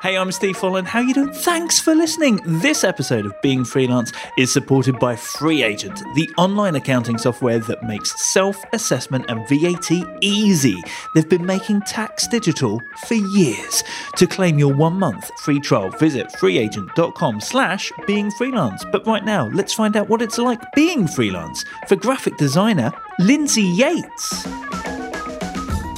Hey, I'm Steve Folland. How you doing? Thanks for listening. This episode of Being Freelance is supported by FreeAgent, the online accounting software that makes self-assessment and VAT easy. They've been making tax digital for years. To claim your one-month free trial, visit freeagent.com slash being freelance. But right now, let's find out what it's like being freelance for graphic designer Lindsay Yates.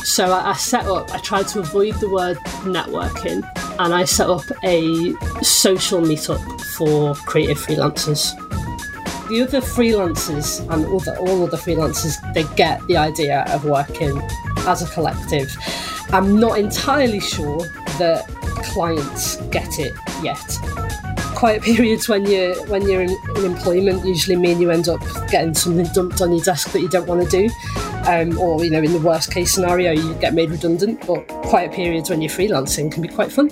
So I, I set up, I tried to avoid the word networking and I set up a social meetup for creative freelancers. The other freelancers and the, all other freelancers, they get the idea of working as a collective. I'm not entirely sure that clients get it yet. Quiet periods when you're when you're in, in employment usually mean you end up getting something dumped on your desk that you don't want to do um, or you know, in the worst case scenario, you get made redundant. But quiet periods when you're freelancing can be quite fun.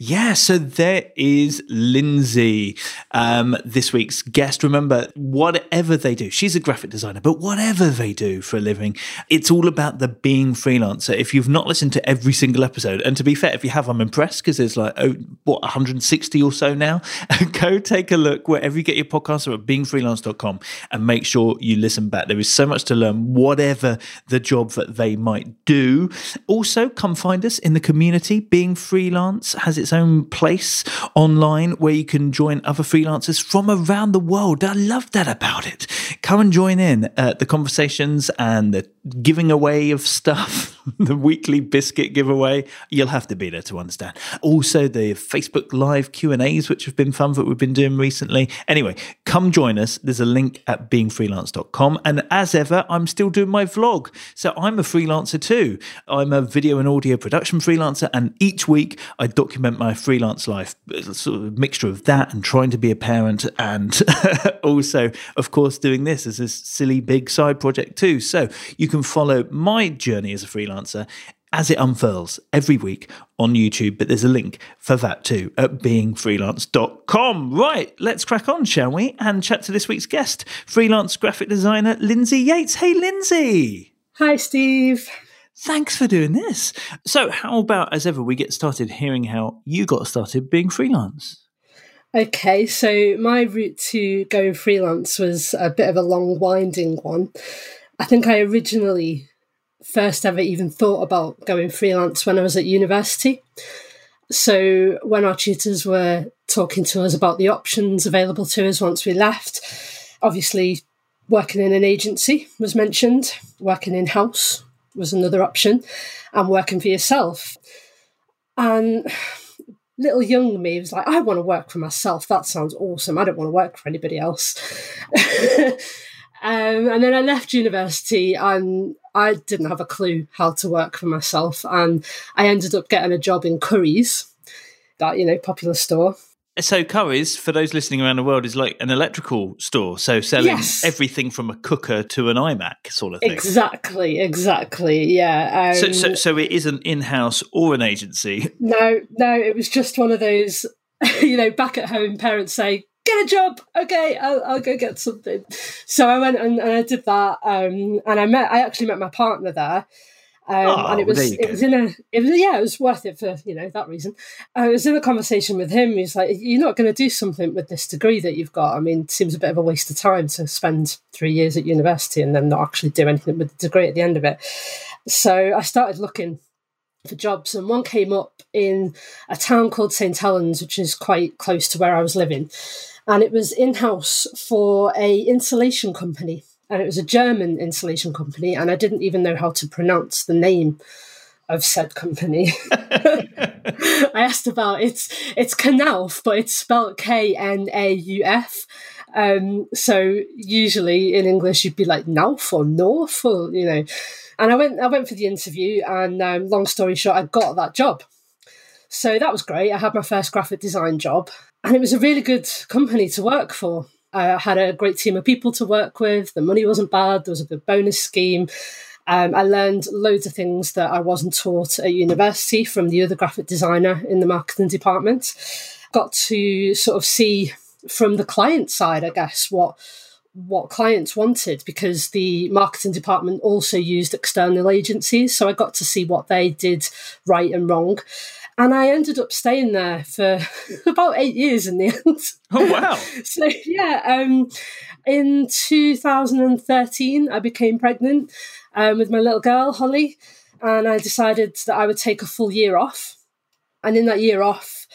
Yeah, so there is Lindsay, um, this week's guest. Remember, whatever they do, she's a graphic designer, but whatever they do for a living, it's all about the being freelancer. If you've not listened to every single episode, and to be fair, if you have, I'm impressed because there's like, oh, what, 160 or so now, go take a look wherever you get your podcast or at beingfreelance.com and make sure you listen back. There is so much to learn, whatever the job that they might do. Also, come find us in the community. Being Freelance has its its own place online where you can join other freelancers from around the world. I love that about it. Come and join in at the conversations and the giving away of stuff, the weekly biscuit giveaway. You'll have to be there to understand. Also, the Facebook Live Q and A's, which have been fun that we've been doing recently. Anyway, come join us. There's a link at beingfreelance.com. And as ever, I'm still doing my vlog. So I'm a freelancer too. I'm a video and audio production freelancer, and each week I document my freelance life, sort of a mixture of that and trying to be a parent, and also, of course, doing this as a silly big side project too. So you can follow my journey as a freelancer as it unfurls every week on YouTube, but there's a link for that too at beingfreelance.com. Right, let's crack on, shall we? And chat to this week's guest, freelance graphic designer Lindsay Yates. Hey, Lindsay. Hi, Steve. Thanks for doing this. So, how about as ever, we get started hearing how you got started being freelance? Okay, so my route to going freelance was a bit of a long, winding one. I think I originally first ever even thought about going freelance when I was at university. So, when our tutors were talking to us about the options available to us once we left, obviously working in an agency was mentioned, working in house was another option, and working for yourself. And little young me was like, I want to work for myself. That sounds awesome. I don't want to work for anybody else. um, and then I left university and I didn't have a clue how to work for myself. And I ended up getting a job in Currys, that, you know, popular store so Currys, for those listening around the world, is like an electrical store. So selling yes. everything from a cooker to an iMac sort of thing. Exactly, exactly. Yeah. Um, so, so, so it isn't in-house or an agency. No, no. It was just one of those. You know, back at home, parents say, "Get a job." Okay, I'll, I'll go get something. So I went and, and I did that, um, and I met. I actually met my partner there. Um, oh, and it was it was in a it was yeah it was worth it for you know that reason. I was in a conversation with him. He's like, "You're not going to do something with this degree that you've got. I mean, it seems a bit of a waste of time to spend three years at university and then not actually do anything with the degree at the end of it." So I started looking for jobs, and one came up in a town called St Helens, which is quite close to where I was living, and it was in house for a insulation company and it was a German insulation company, and I didn't even know how to pronounce the name of said company. I asked about it's it's Knauf, but it's spelled K N A U F. Um, so usually in English you'd be like Nauf or North or you know. And I went I went for the interview, and um, long story short, I got that job. So that was great. I had my first graphic design job, and it was a really good company to work for. I had a great team of people to work with. The money wasn't bad. There was a good bonus scheme. Um, I learned loads of things that I wasn't taught at university from the other graphic designer in the marketing department. Got to sort of see from the client side, I guess, what what clients wanted because the marketing department also used external agencies. So I got to see what they did right and wrong. And I ended up staying there for about eight years in the end. Oh wow! so yeah, um, in 2013, I became pregnant um, with my little girl Holly, and I decided that I would take a full year off. And in that year off,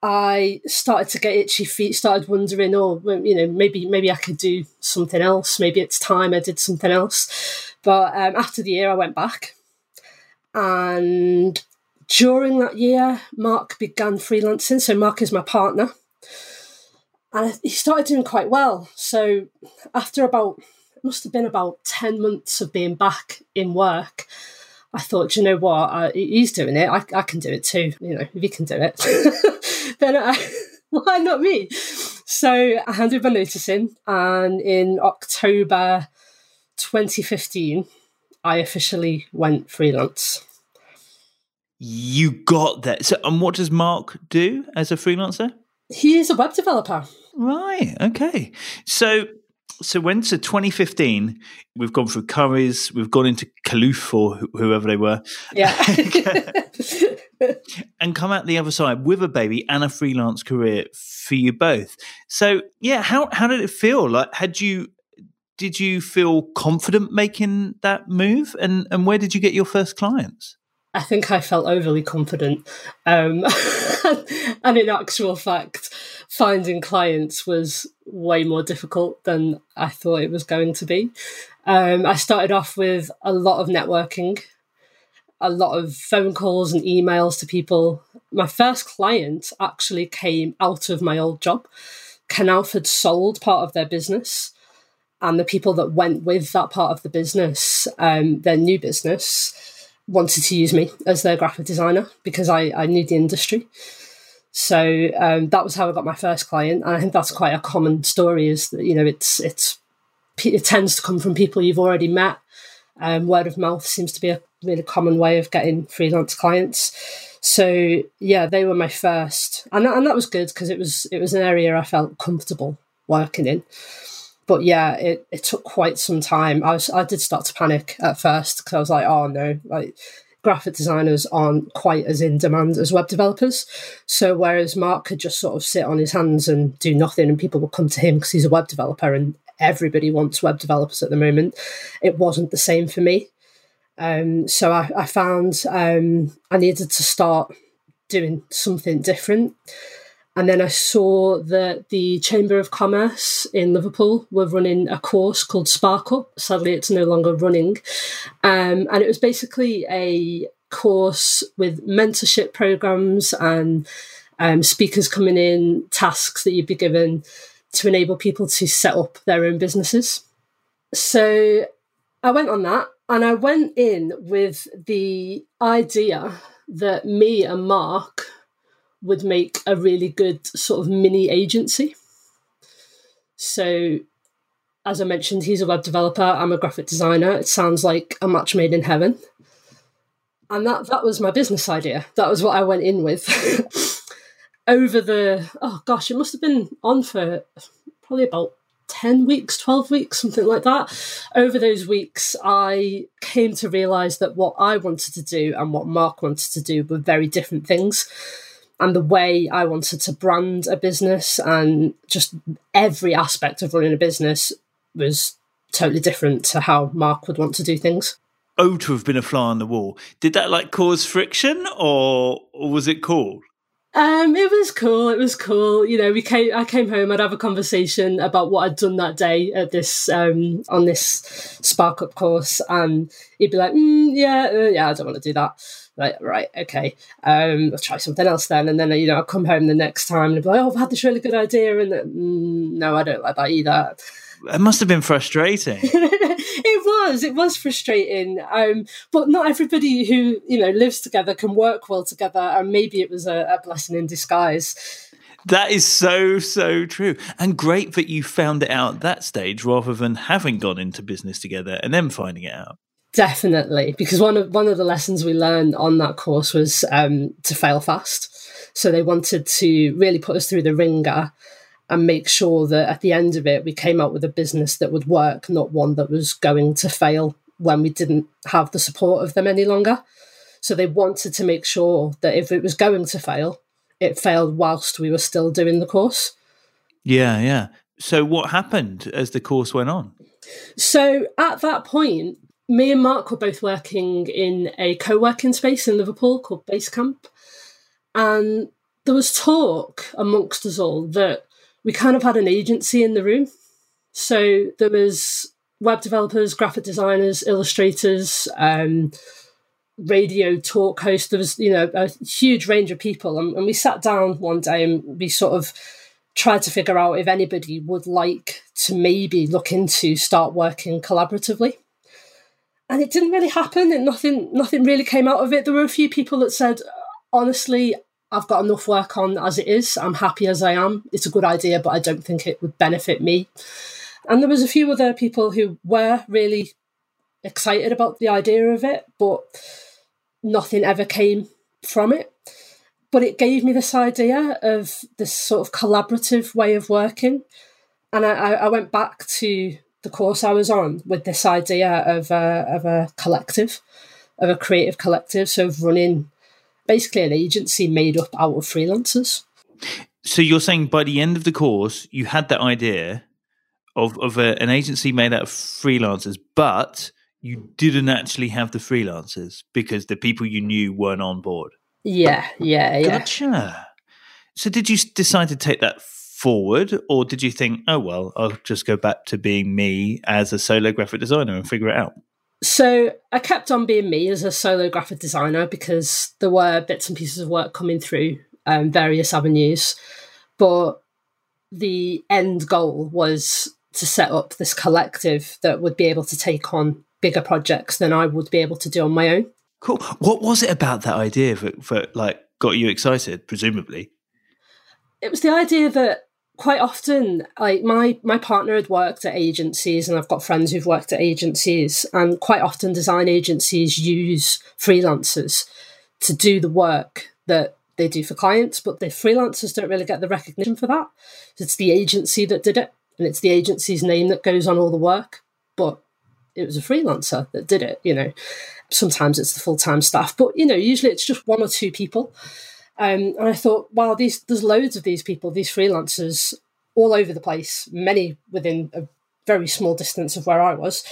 I started to get itchy feet. Started wondering, oh, you know, maybe maybe I could do something else. Maybe it's time I did something else. But um, after the year, I went back, and during that year, Mark began freelancing. So Mark is my partner. And he started doing quite well. So after about, it must have been about 10 months of being back in work, I thought, you know what, I, he's doing it. I, I can do it too. You know, if he can do it, then I, why not me? So I handed my notice in, and in October 2015, I officially went freelance. You got that. So, and what does Mark do as a freelancer? He is a web developer. Right. Okay. So, so when to 2015, we've gone through Currys, we've gone into Kaloof or wh- whoever they were. Yeah. and come out the other side with a baby and a freelance career for you both. So, yeah, how how did it feel? Like had you did you feel confident making that move and and where did you get your first clients? I think I felt overly confident. Um, and in actual fact, finding clients was way more difficult than I thought it was going to be. Um, I started off with a lot of networking, a lot of phone calls and emails to people. My first client actually came out of my old job. Had sold part of their business, and the people that went with that part of the business, um, their new business, wanted to use me as their graphic designer because I, I knew the industry. So um, that was how I got my first client, and I think that's quite a common story. Is that you know it's it's it tends to come from people you've already met. Um, word of mouth seems to be a really common way of getting freelance clients. So yeah, they were my first, and that, and that was good because it was it was an area I felt comfortable working in but yeah, it, it took quite some time. I was I did start to panic at first because I was like, oh no, like graphic designers aren't quite as in demand as web developers. So whereas Mark could just sort of sit on his hands and do nothing, and people would come to him because he's a web developer, and everybody wants web developers at the moment, it wasn't the same for me. Um, so I, I found um, I needed to start doing something different. And then I saw that the Chamber of Commerce in Liverpool were running a course called Spark Up. Sadly, it's no longer running. Um, and it was basically a course with mentorship programs and um, speakers coming in, tasks that you'd be given to enable people to set up their own businesses. So I went on that and I went in with the idea that me and Mark would make a really good sort of mini agency. So, as I mentioned, he's a web developer. I'm a graphic designer. It sounds like a match made in heaven. And that that was my business idea. That was what I went in with. Over the oh gosh, it must have been on for probably about 10 weeks, 12 weeks, something like that. Over those weeks, I came to realize that what I wanted to do and what Mark wanted to do were very different things and the way I wanted to brand a business and just every aspect of running a business was totally different to how Mark would want to do things. Oh, to have been a fly on the wall. Did that like cause friction or, or was it cool? Um, it was cool. It was cool. You know, we came. I came home. I'd have a conversation about what I'd done that day at this um, on this Spark Up course, and he'd be like, mm, "Yeah, uh, yeah, I don't want to do that." Like right okay um i'll try something else then and then you know i'll come home the next time and be like oh i've had this really good idea and then, mm, no i don't like that either it must have been frustrating it was it was frustrating um but not everybody who you know lives together can work well together and maybe it was a, a blessing in disguise that is so, so true. And great that you found it out at that stage rather than having gone into business together and then finding it out. Definitely, because one of one of the lessons we learned on that course was um, to fail fast. So they wanted to really put us through the ringer and make sure that at the end of it we came out with a business that would work, not one that was going to fail when we didn't have the support of them any longer. So they wanted to make sure that if it was going to fail, it failed whilst we were still doing the course. Yeah, yeah. So what happened as the course went on? So at that point, me and Mark were both working in a co working space in Liverpool called Basecamp. And there was talk amongst us all that we kind of had an agency in the room. So there was web developers, graphic designers, illustrators, um, radio talk hosts. There was, you know, a huge range of people. And, and we sat down one day and we sort of tried to figure out if anybody would like to maybe look into start working collaboratively. And it didn't really happen and nothing nothing really came out of it. There were a few people that said, honestly, I've got enough work on as it is. I'm happy as I am. It's a good idea, but I don't think it would benefit me. And there was a few other people who were really excited about the idea of it, but nothing ever came from it. But it gave me this idea of this sort of collaborative way of working. And I, I went back to the course I was on with this idea of a, of a collective, of a creative collective, so of running basically an agency made up out of freelancers. So you're saying by the end of the course, you had that idea of of a, an agency made out of freelancers, but you didn't actually have the freelancers because the people you knew weren't on board. Yeah, yeah, yeah. Gotcha. So did you decide to take that forward, or did you think, oh well, I'll just go back to being me as a solo graphic designer and figure it out? So I kept on being me as a solo graphic designer because there were bits and pieces of work coming through um, various avenues, but the end goal was to set up this collective that would be able to take on bigger projects than I would be able to do on my own. Cool. What was it about that idea that, that like got you excited? Presumably, it was the idea that quite often like my my partner had worked at agencies and I've got friends who've worked at agencies and quite often design agencies use freelancers to do the work that they do for clients but the freelancers don't really get the recognition for that. It's the agency that did it and it's the agency's name that goes on all the work but it was a freelancer that did it you know. Sometimes it's the full-time staff but you know usually it's just one or two people um, and I thought, wow, these there's loads of these people, these freelancers, all over the place. Many within a very small distance of where I was,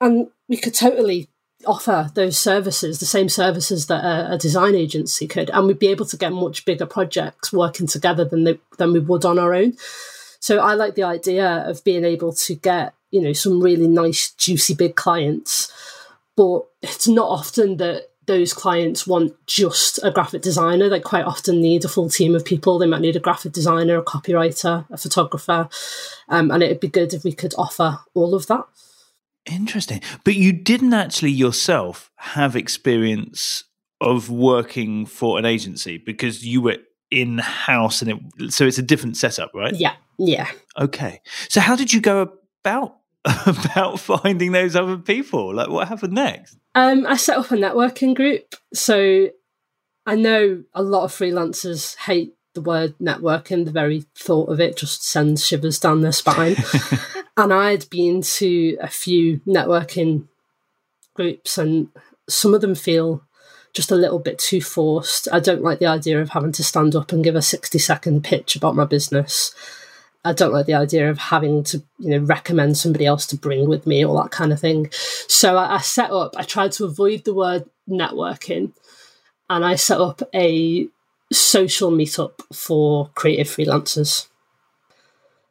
and we could totally offer those services, the same services that a, a, design agency could, and we'd be able to get much bigger projects working together than they, than we would on our own. So I like the idea of being able to get you know some really nice, juicy, big clients, but it's not often that those clients want just a graphic designer. They quite often need a full team of people. They might need a graphic designer, a copywriter, a photographer, um, and it'd be good if we could offer all of that. Interesting, but you didn't actually yourself have experience of working for an agency because you were in house, and it so it's a different setup, right? Yeah, yeah. Okay, so how did you go about about finding those other people? Like, what happened next? Um, I set up a networking group. So I know a lot of freelancers hate the word networking. The very thought of it just sends shivers down their spine. and I'd been to a few networking groups, and some of them feel just a little bit too forced. I don't like the idea of having to stand up and give a 60 second pitch about my business. I don't like the idea of having to, you know, recommend somebody else to bring with me, all that kind of thing. So I, I set up, I tried to avoid the word networking and I set up a social meetup for creative freelancers.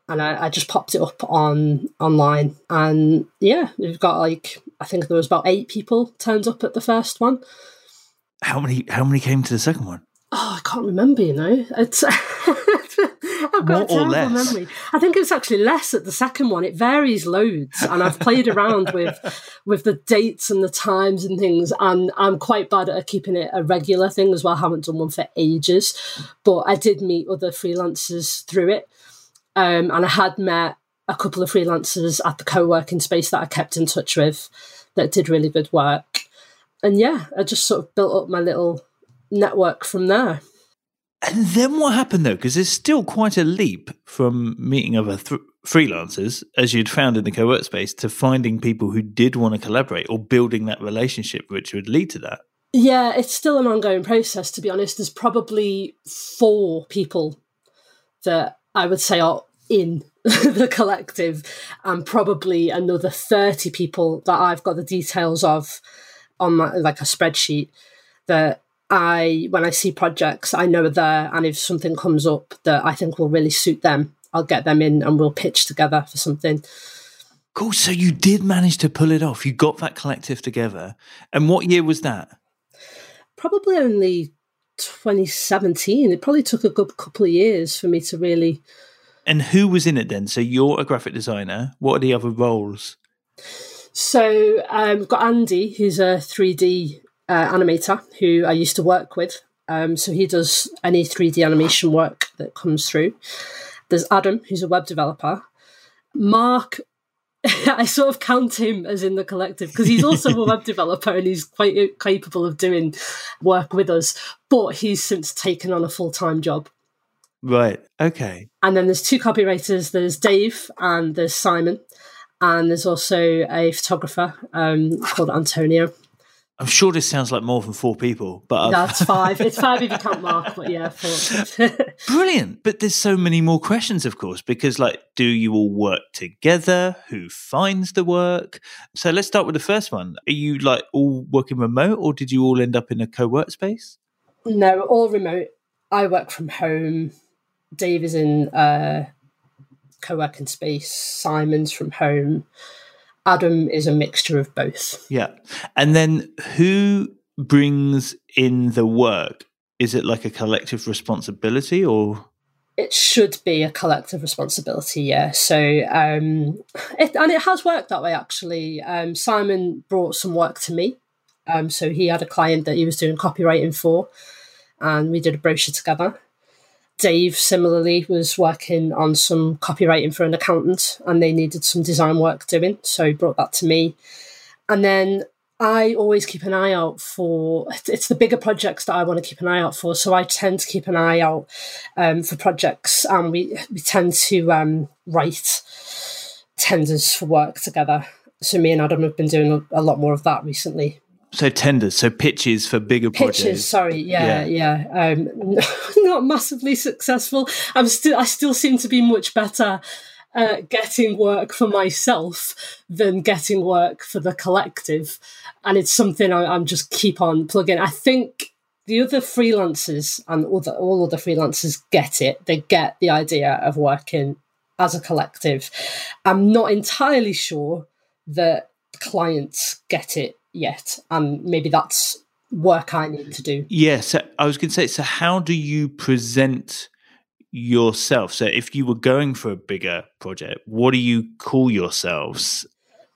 And I, I, just popped it up on online, and yeah, we've got like I think there was about eight people turned up at the first one. How many? How many came to the second one? Oh, I can't remember. You know, it's I've got More a terrible memory. I think it was actually less at the second one. It varies loads, and I've played around with with the dates and the times and things. And I'm quite bad at keeping it a regular thing as well. I haven't done one for ages, but I did meet other freelancers through it, um, and I had met a couple of freelancers at the co-working space that I kept in touch with that did really good work. And yeah, I just sort of built up my little network from there. And then what happened though? Because there's still quite a leap from meeting other th- freelancers, as you'd found in the co-work space, to finding people who did want to collaborate or building that relationship, which would lead to that. Yeah, it's still an ongoing process, to be honest. There's probably four people that I would say are in the collective, and probably another 30 people that I've got the details of on my, like a spreadsheet that I, when I see projects, I know are there. And if something comes up that I think will really suit them, I'll get them in and we'll pitch together for something. Cool. So you did manage to pull it off. You got that collective together. And what year was that? Probably only 2017. It probably took a good couple of years for me to really. And who was in it then? So you're a graphic designer. What are the other roles? So um, we've got Andy, who's a 3D uh, animator who I used to work with. Um, so he does any 3D animation work that comes through. There's Adam, who's a web developer. Mark, I sort of count him as in the collective because he's also a web developer and he's quite capable of doing work with us, but he's since taken on a full time job. Right. Okay. And then there's two copywriters. There's Dave and there's Simon, and there's also a photographer um, called Antonio. I'm sure this sounds like more than four people, but uh, that's five. It's five if you count Mark, but yeah, four. Brilliant. But there's so many more questions, of course, because like, do you all work together? Who finds the work? So let's start with the first one. Are you like all working remote, or did you all end up in a co-work space? No, all remote. I work from home. Dave is in a co-working space. Simon's from home. Adam is a mixture of both. Yeah. And then who brings in the work? Is it like a collective responsibility or? It should be a collective responsibility, yeah. So, um, it, and it has worked that way actually. Um, Simon brought some work to me. Um, so he had a client that he was doing copywriting for, and we did a brochure together. Dave similarly was working on some copywriting for an accountant and they needed some design work doing. So he brought that to me. And then I always keep an eye out for it's the bigger projects that I want to keep an eye out for. So I tend to keep an eye out um, for projects and we, we tend to um, write tenders for work together. So me and Adam have been doing a, a lot more of that recently. So tenders, so pitches for bigger pitches, projects. Sorry, yeah, yeah. yeah. Um, not massively successful. I'm still, I still seem to be much better at getting work for myself than getting work for the collective, and it's something I, am just keep on plugging. I think the other freelancers and all, the, all other freelancers get it. They get the idea of working as a collective. I'm not entirely sure that clients get it yet, and maybe that's work I need to do. Yes, yeah, so I was going to say. So, how do you present yourself? So, if you were going for a bigger project, what do you call yourselves?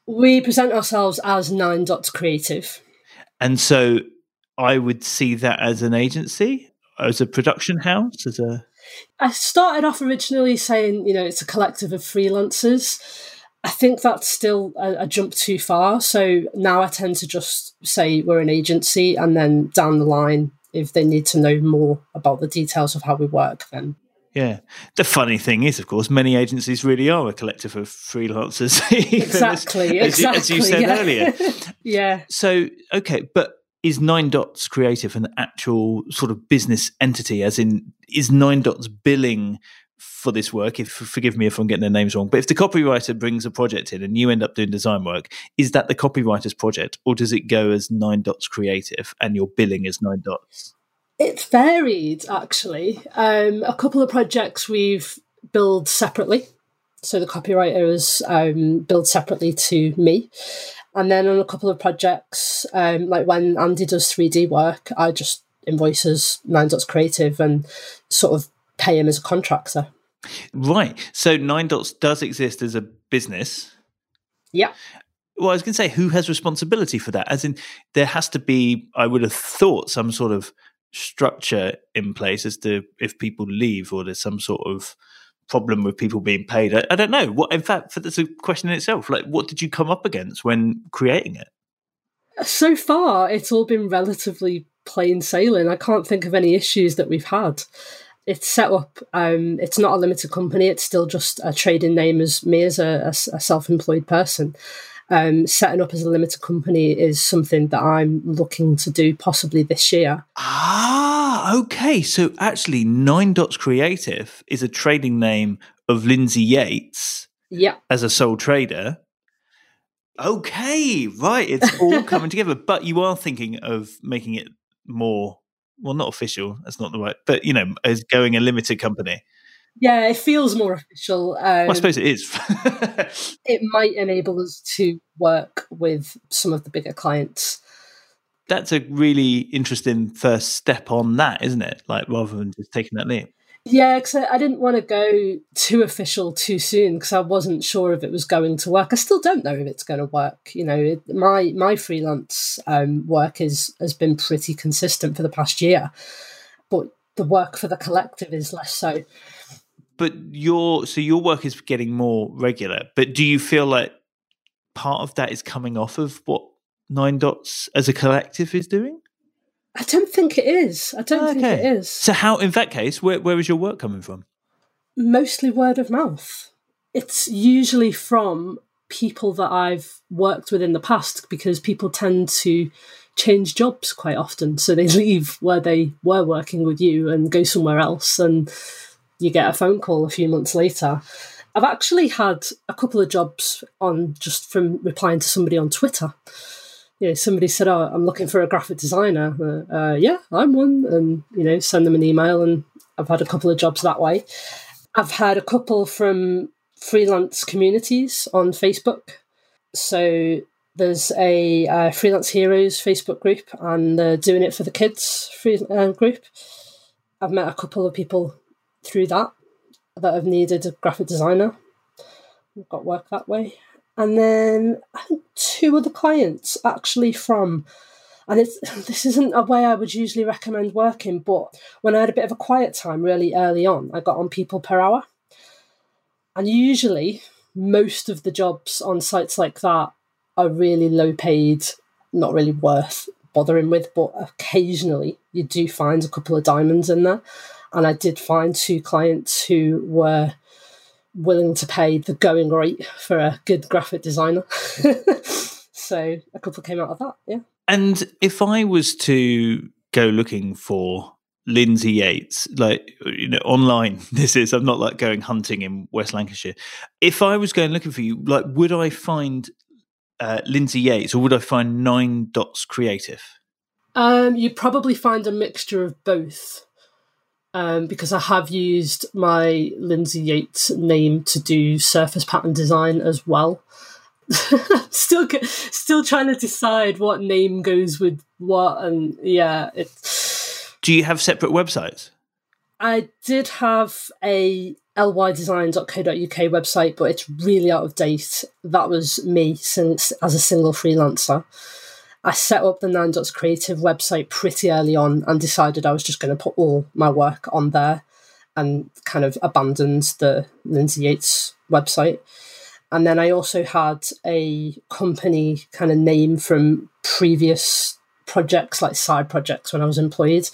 We present ourselves as Nine Dots Creative, and so I would see that as an agency, as a production house, as a. I started off originally saying, you know, it's a collective of freelancers I think that's still a, a, jump too far. So now I tend to just say we're an agency, and then down the line, if they need to know more about the details of how we work, then. Yeah. The funny thing is, of course, many agencies really are a collective of freelancers. exactly. as, exactly. As you, said yeah. earlier. yeah. So, okay, but is Nine Dots Creative an actual sort of business entity? As in, is Nine Dots billing for this work, if forgive me if I'm getting their names wrong, but if the copywriter brings a project in and you end up doing design work, is that the copywriter's project, or does it go as Nine Dots Creative and your billing is Nine Dots? It's varied actually. Um, a couple of projects we've billed separately, so the copywriter is um, billed separately to me. And then on a couple of projects, um, like when Andy does 3D work, I just invoices Nine Dots Creative and sort of pay him as a contractor. Right. So Nine Dots does exist as a business. Yeah. Well, I was going to say, who has responsibility for that? As in, there has to be, I would have thought, some sort of structure in place as to if people leave or there's some sort of problem with people being paid. I, I don't know. What, in fact, that's a question in itself. Like, what did you come up against when creating it? So far, it's all been relatively plain sailing. I can't think of any issues that we've had it's set up. Um, it's not a limited company. It's still just a trading name as me as a, a, a self-employed person, um, setting up as a limited company is something that I'm looking to do possibly this year. Ah, okay. So actually, Nine Dots Creative is a trading name of Lindsay Yates. Yeah. As a sole trader. Okay, right. It's all coming together. But you are thinking of making it more, well, not official. That's not the right, but you know, as going a limited company. Yeah, it feels more official. Um, well, I suppose it is. it might enable us to work with some of the bigger clients. That's a really interesting first step on that, isn't it? Like rather than just taking that leap. Yeah, because I, I, didn't want to go too official too soon because I wasn't sure if it was going to work. I still don't know if it's going to work. You know, it, my my freelance um, work is has been pretty consistent for the past year, but the work for the collective is less so. But your so your work is getting more regular. But do you feel like part of that is coming off of what Nine Dots as a collective is doing? I don't think it is. I don't okay. think it is. So, how, in that case, where, where is your work coming from? Mostly word of mouth. It's usually from people that I've worked with in the past because people tend to change jobs quite often. So they leave where they were working with you and go somewhere else, and you get a phone call a few months later. I've actually had a couple of jobs on just from replying to somebody on Twitter you know, somebody said, "Oh, I'm looking for a graphic designer." Uh, uh, yeah, I'm one, and you know, send them an email, and I've had a couple of jobs that way. I've had a couple from freelance communities on Facebook. So there's a uh, freelance heroes Facebook group, and they're doing it for the kids free uh, group. I've met a couple of people through that that have needed a graphic designer. I've got work that way and then I think two other clients actually from and it's this isn't a way I would usually recommend working, but when I had a bit of a quiet time really early on, I got on people per hour. And usually most of the jobs on sites like that are really low paid, not really worth bothering with, but occasionally you do find a couple of diamonds in there. And I did find two clients who were willing to pay the going rate for a good graphic designer. so a couple came out of that, yeah. And if I was to go looking for Lindsay Yates, like you know, online. This is I'm not like going hunting in West Lancashire. If I was going looking for you, like, would I find uh, Lindsay Yates or would I find Nine Dots Creative? Um, you'd probably find a mixture of both um, because I have used my Lindsay Yates name to do surface pattern design as well. still, still trying to decide what name goes with what, and yeah, it's. Do you have separate websites? I did have a lydesign.co.uk website, but it's really out of date. That was me since as a single freelancer. I set up the Nine Dots Creative website pretty early on and decided I was just going to put all my work on there and kind of abandoned the Lindsay Yates website. And then I also had a company kind of name from previous projects, like side projects when I was employed,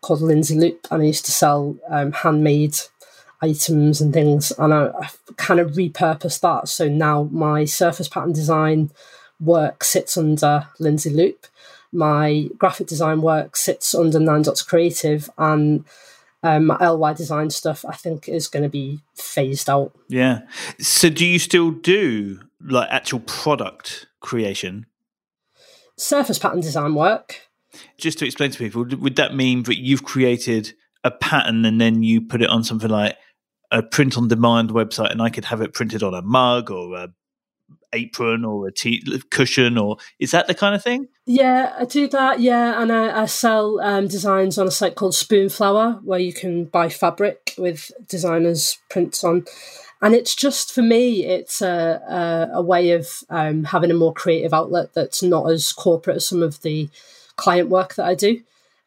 called Lindsay Loop. And I used to sell um, handmade items and things. And I, I kind of repurposed that. So now my surface pattern design work sits under Lindsay Loop. My graphic design work sits under Nine Dots Creative, and um, my LY design stuff I think is going to be phased out. Yeah. So, do you still do like actual product creation? Surface pattern design work. Just to explain to people, would that mean that you've created a pattern and then you put it on something like a print on demand website and I could have it printed on a mug or a apron or a tea cushion or is that the kind of thing? Yeah i do that yeah and i, I sell um, designs on a site called spoonflower where you can buy fabric with designers prints on. And it's just for me it's a, a, a way of um, having a more creative outlet that's not as corporate as some of the client work that i do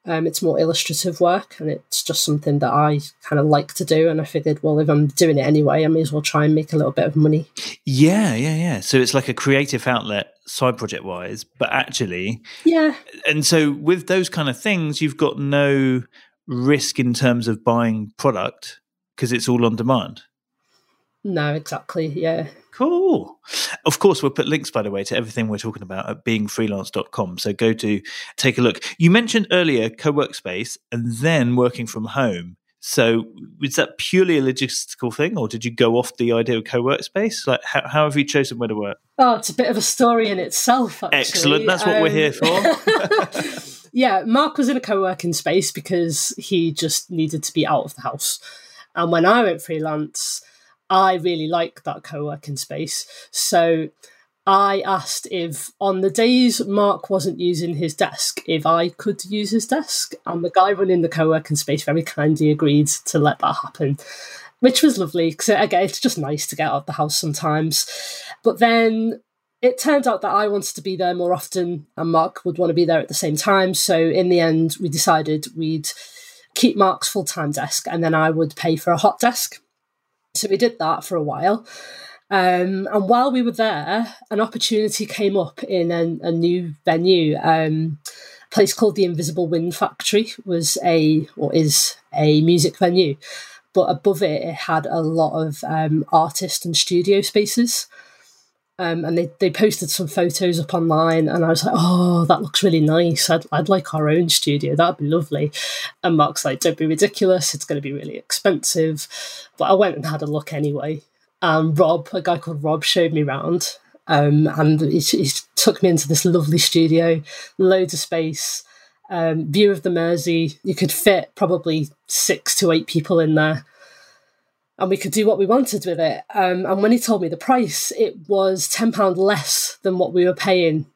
um, it's more illustrative work, and it's just something that I kind of like to do. And I figured, well, if I'm doing it anyway, I may as well try and make a little bit of money. Yeah, yeah, yeah. So it's like a creative outlet, side project wise, but actually, yeah. And so with those kind of things, you've got no risk in terms of buying product because it's all on demand. No, exactly. Yeah. Cool. Of course, we'll put links, by the way, to everything we're talking about at beingfreelance.com. So go to take a look. You mentioned earlier co workspace and then working from home. So was that purely a logistical thing, or did you go off the idea of co-workspace? Like, how, how have you chosen where to work? Oh, it's a bit of a story in itself. Actually. Excellent. That's what um, we're here for. yeah, Mark was in a co-working space because he just needed to be out of the house, and when I went freelance, I really liked that co-working space. So I asked if on the days Mark wasn't using his desk, if I could use his desk. And the guy running the co working space very kindly agreed to let that happen, which was lovely because, uh, again, it's just nice to get out of the house sometimes. But then it turned out that I wanted to be there more often and Mark would want to be there at the same time. So in the end, we decided we'd keep Mark's full time desk and then I would pay for a hot desk. So we did that for a while. Um, and while we were there, an opportunity came up in a, a new venue. Um, a place called the Invisible Wind Factory was a or is a music venue, but above it, it had a lot of um, artist and studio spaces. Um, and they, they posted some photos up online, and I was like, "Oh, that looks really nice. I'd, I'd like our own studio. That'd be lovely." And Mark's like, "Don't be ridiculous. It's going to be really expensive." But I went and had a look anyway, um, Rob, a guy called Rob, showed me around, um, and he, he, took me into this lovely studio, loads of space, um, view of the Mersey. You could fit probably six to eight people in there, and we could do what we wanted with it. Um, and when he told me the price, it was ten pound less than what we were paying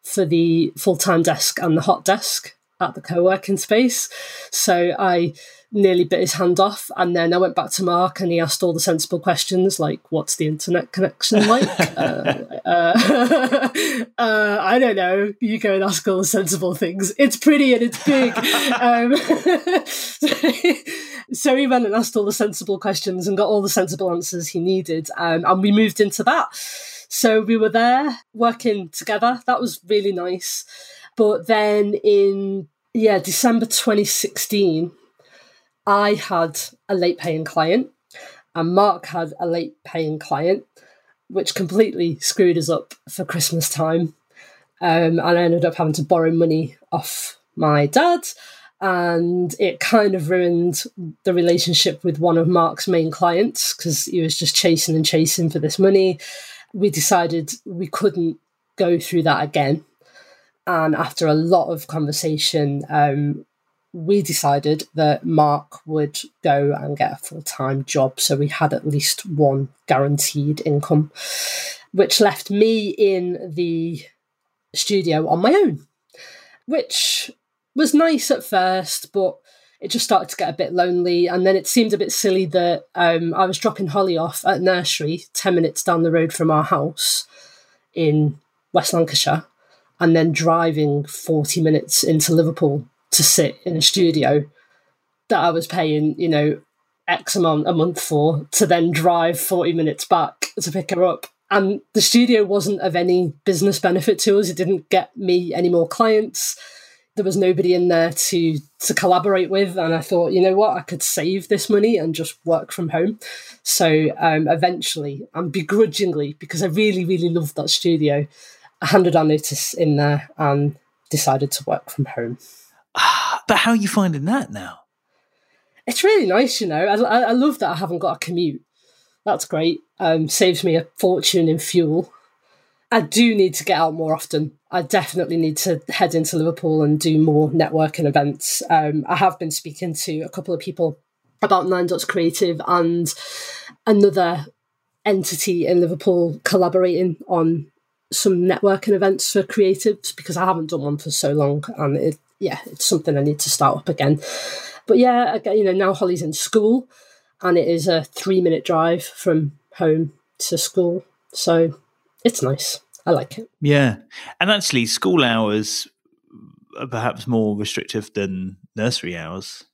for the full time desk and the hot desk at the co working space. So I nearly bit his hand off. And then I went back to Mark and he asked all the sensible questions like, what's the internet connection like? uh, uh, uh, I don't know. You go and ask all the sensible things. It's pretty and it's big. um, so he went and asked all the sensible questions and got all the sensible answers he needed. Um, and we moved into that. So we were there working together. That was really nice. But then in yeah, December 2016, I had a late paying client and Mark had a late paying client, which completely screwed us up for Christmas time. Um, and I ended up having to borrow money off my dad. And it kind of ruined the relationship with one of Mark's main clients because he was just chasing and chasing for this money. We decided we couldn't go through that again. And after a lot of conversation, um, we decided that Mark would go and get a full time job. So we had at least one guaranteed income, which left me in the studio on my own, which was nice at first, but it just started to get a bit lonely. And then it seemed a bit silly that um, I was dropping Holly off at nursery 10 minutes down the road from our house in West Lancashire and then driving 40 minutes into Liverpool to sit in a studio that I was paying, you know, X amount a month for to then drive 40 minutes back to pick her up. And the studio wasn't of any business benefit to us. It didn't get me any more clients. There was nobody in there to to collaborate with, and I thought, you know what, I could save this money and just work from home. So um, eventually, and begrudgingly, because I really, really loved that studio, I handed our notice in there and decided to work from home. But how are you finding that now? It's really nice, you know. I, I love that I haven't got a commute. That's great. Um, saves me a fortune in fuel. I do need to get out more often. I definitely need to head into Liverpool and do more networking events. Um, I have been speaking to a couple of people about Nine Dots Creative and another entity in Liverpool collaborating on some networking events for creatives because I haven't done one for so long and it, yeah, it's something I need to start up again. But yeah, again, you know, now Holly's in school and it is a three minute drive from home to school. So it's nice. I like it. Yeah. And actually, school hours are perhaps more restrictive than nursery hours.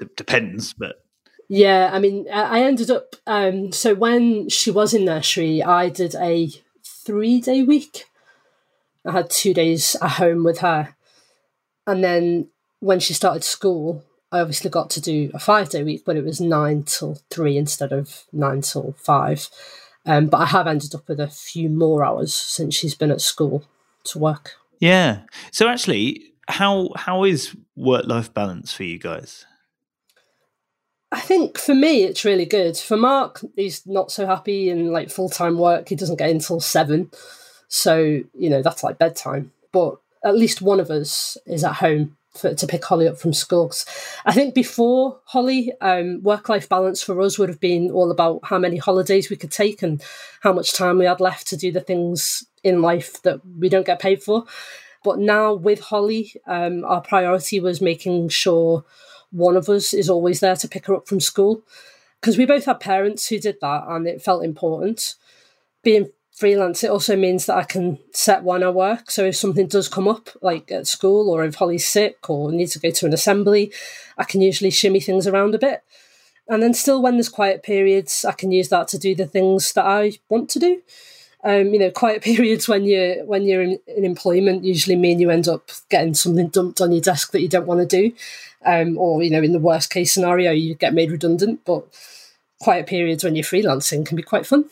It depends, but. Yeah, I mean, I ended up. Um, so when she was in nursery, I did a three day week. I had two days at home with her. And then when she started school, I obviously got to do a five day week, but it was nine till three instead of nine till five. Um, but I have ended up with a few more hours since she's been at school to work. Yeah. So actually, how how is work life balance for you guys? I think for me it's really good. For Mark, he's not so happy in like full time work. He doesn't get in until seven, so you know that's like bedtime. But at least one of us is at home for, to pick Holly up from school. I think before Holly, um, work life balance for us would have been all about how many holidays we could take and how much time we had left to do the things in life that we don't get paid for. But now with Holly, um, our priority was making sure one of us is always there to pick her up from school. Because we both had parents who did that and it felt important. Being freelance, it also means that I can set when I work. So if something does come up, like at school, or if Holly's sick or needs to go to an assembly, I can usually shimmy things around a bit. And then still, when there's quiet periods, I can use that to do the things that I want to do. Um, you know, quiet periods when you're when you're in, in, employment usually mean you end up getting something dumped on your desk that you don't want to do, um, or you know, in the worst case scenario, you get made redundant. But quiet periods when you're freelancing can be quite fun.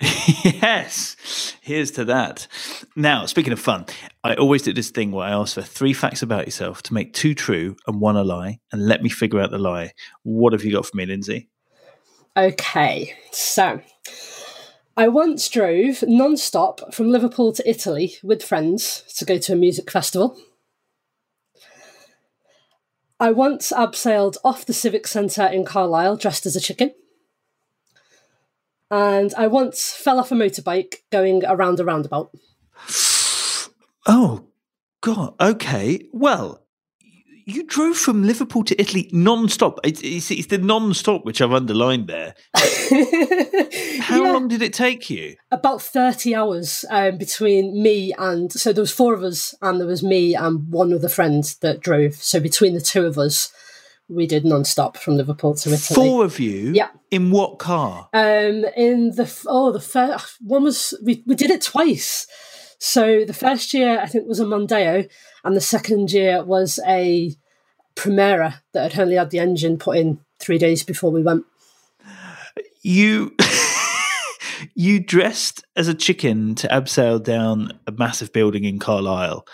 yes, here's to that. Now, speaking of fun, I always do this thing where I ask for three facts about yourself to make two true and one a lie, and let me figure out the lie. What have you got for me, Lindsay? Okay, so I once drove non stop from Liverpool to Italy with friends to go to a music festival. I once abseiled off the Civic Centre in Carlisle dressed as a chicken and I once fell off a motorbike going around a roundabout. Oh, God. Okay. Well, you drove from Liverpool to Italy non-stop. It's, it's, it's the non-stop which I've underlined there. How yeah. long did it take you? About thirty hours um, between me and so there was four of us, and there was me and one other friend that drove. So between the two of us, we did non-stop from Liverpool to Italy. Four of you? Yeah. In what car? Um, in the oh the first one was we we did it twice. So the first year I think was a Mondeo, and the second year was a Primera that had only had the engine put in three days before we went. You. you dressed as a chicken to abseil down a massive building in Carlisle.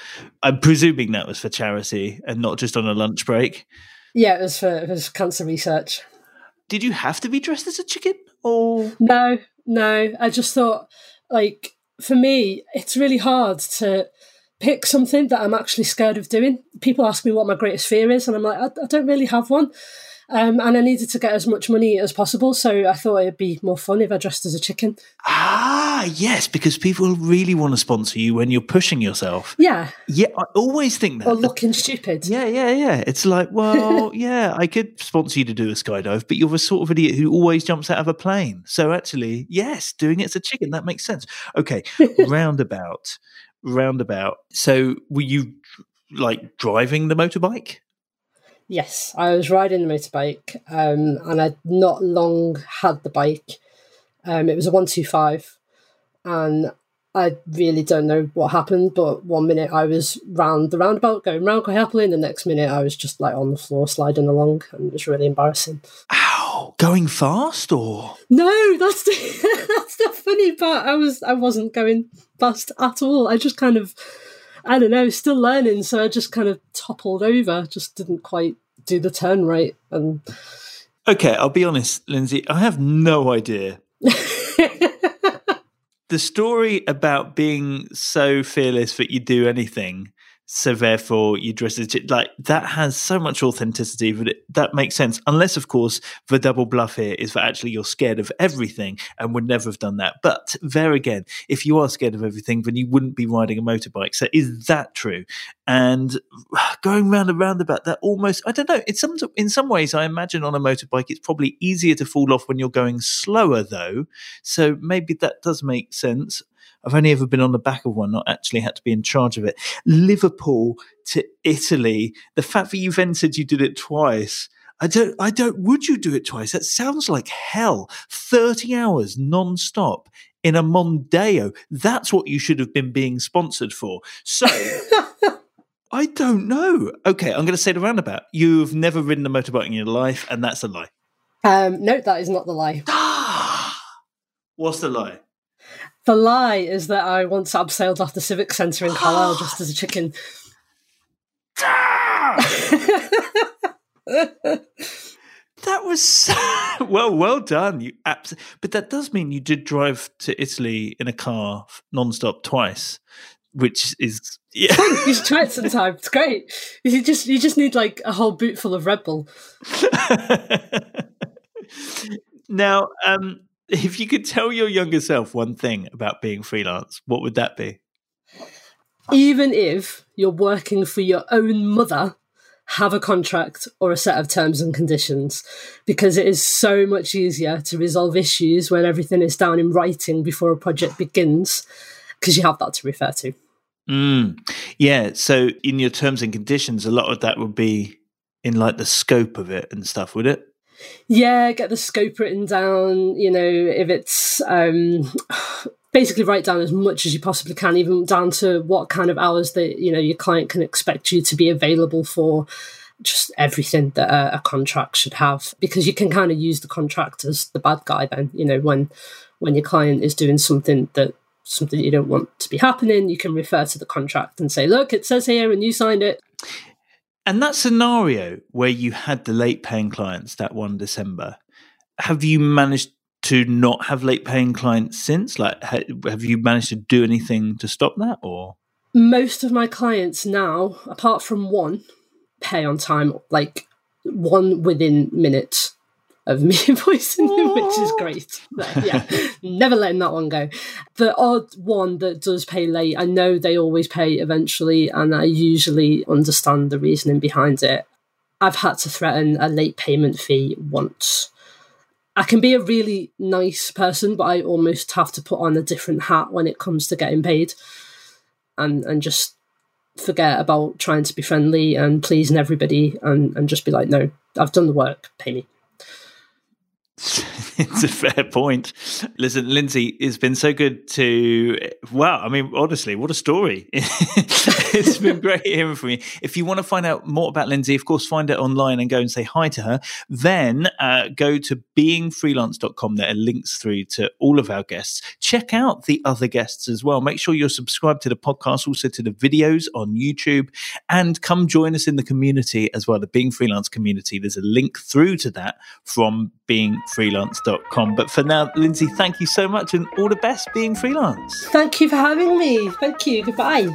I'm presuming that was for charity and not just on a lunch break. Yeah, it was for it was cancer research. Did you have to be dressed as a chicken or No, no. I just thought like for me, it's really hard to pick something that I'm actually scared of doing. People ask me what my greatest fear is, and I'm like, I, I don't really have one. Um, and I needed to get as much money as possible, so I thought it'd be more fun if I dressed as a chicken. Ah, yes, because people really want to sponsor you when you're pushing yourself. Yeah. Yeah, I always think that. Or looking stupid. Yeah, yeah, yeah. It's like, well, yeah, I could sponsor you to do a skydive, but you're the sort of idiot who always jumps out of a plane. So actually, yes, doing it as a chicken, that makes sense. Okay, roundabout, roundabout. So were you like driving the motorbike? Yes, I was riding the motorbike, um, and I'd not long had the bike. Um, it was a one two five, and I really don't know what happened. But one minute I was round the roundabout, going round quite happily, and the next minute I was just like on the floor sliding along, and it was really embarrassing. Ow! Going fast or no? That's the that's the funny part. I was I wasn't going fast at all. I just kind of I don't know, still learning. So I just kind of toppled over, just didn't quite do the turn right. And okay, I'll be honest, Lindsay, I have no idea. the story about being so fearless that you do anything so therefore you dress as like that has so much authenticity that it, that makes sense. Unless of course the double bluff here is that actually you're scared of everything and would never have done that. But there again if you are scared of everything then you wouldn't be riding a motorbike. So is that true? And going round and round about that almost i don't know it's some in some ways i imagine on a motorbike it's probably easier to fall off when you're going slower though. So maybe that does make sense I've only ever been on the back of one, not actually had to be in charge of it. Liverpool to Italy. The fact that you've entered, you did it twice. I don't, I don't, would you do it twice? That sounds like hell. 30 hours non-stop in a Mondeo. That's what you should have been being sponsored for. So I don't know. Okay, I'm going to say the roundabout. You've never ridden a motorbike in your life, and that's a lie. Um, no, that is not the lie. What's the lie? The lie is that I once abseiled off the Civic Centre in Carlisle just as a chicken. That was so, well, well done. You abs- but that does mean you did drive to Italy in a car non-stop twice, which is yeah. you should try it sometime. It's great. You just you just need like a whole boot full of Red Bull. now, um, if you could tell your younger self one thing about being freelance, what would that be? Even if you're working for your own mother, have a contract or a set of terms and conditions because it is so much easier to resolve issues when everything is down in writing before a project begins because you have that to refer to. Mm. Yeah. So, in your terms and conditions, a lot of that would be in like the scope of it and stuff, would it? Yeah, get the scope written down. You know, if it's um, basically write down as much as you possibly can, even down to what kind of hours that you know your client can expect you to be available for. Just everything that a, a contract should have, because you can kind of use the contract as the bad guy. Then you know when when your client is doing something that something you don't want to be happening, you can refer to the contract and say, "Look, it says here, and you signed it." And that scenario where you had the late paying clients that one December, have you managed to not have late paying clients since? Like, have you managed to do anything to stop that, or? Most of my clients now, apart from one, pay on time, like one within minutes of me invoicing them, which is great. But yeah, never letting that one go. The odd one that does pay late, I know they always pay eventually, and I usually understand the reasoning behind it. I've had to threaten a late payment fee once I can be a really nice person, but I almost have to put on a different hat when it comes to getting paid and and just forget about trying to be friendly and pleasing everybody and, and just be like, no, I've done the work, pay me. It's a fair point. Listen, Lindsay, it's been so good to. Wow, I mean, honestly, what a story! it's been great hearing from you. If you want to find out more about Lindsay, of course, find it online and go and say hi to her. Then uh, go to beingfreelance.com. There are links through to all of our guests. Check out the other guests as well. Make sure you're subscribed to the podcast, also to the videos on YouTube, and come join us in the community as well, the Being Freelance community. There's a link through to that from beingfreelance.com. But for now, Lindsay, thank you so much and all the best being freelance. Thank you for having me. Thank you. Goodbye.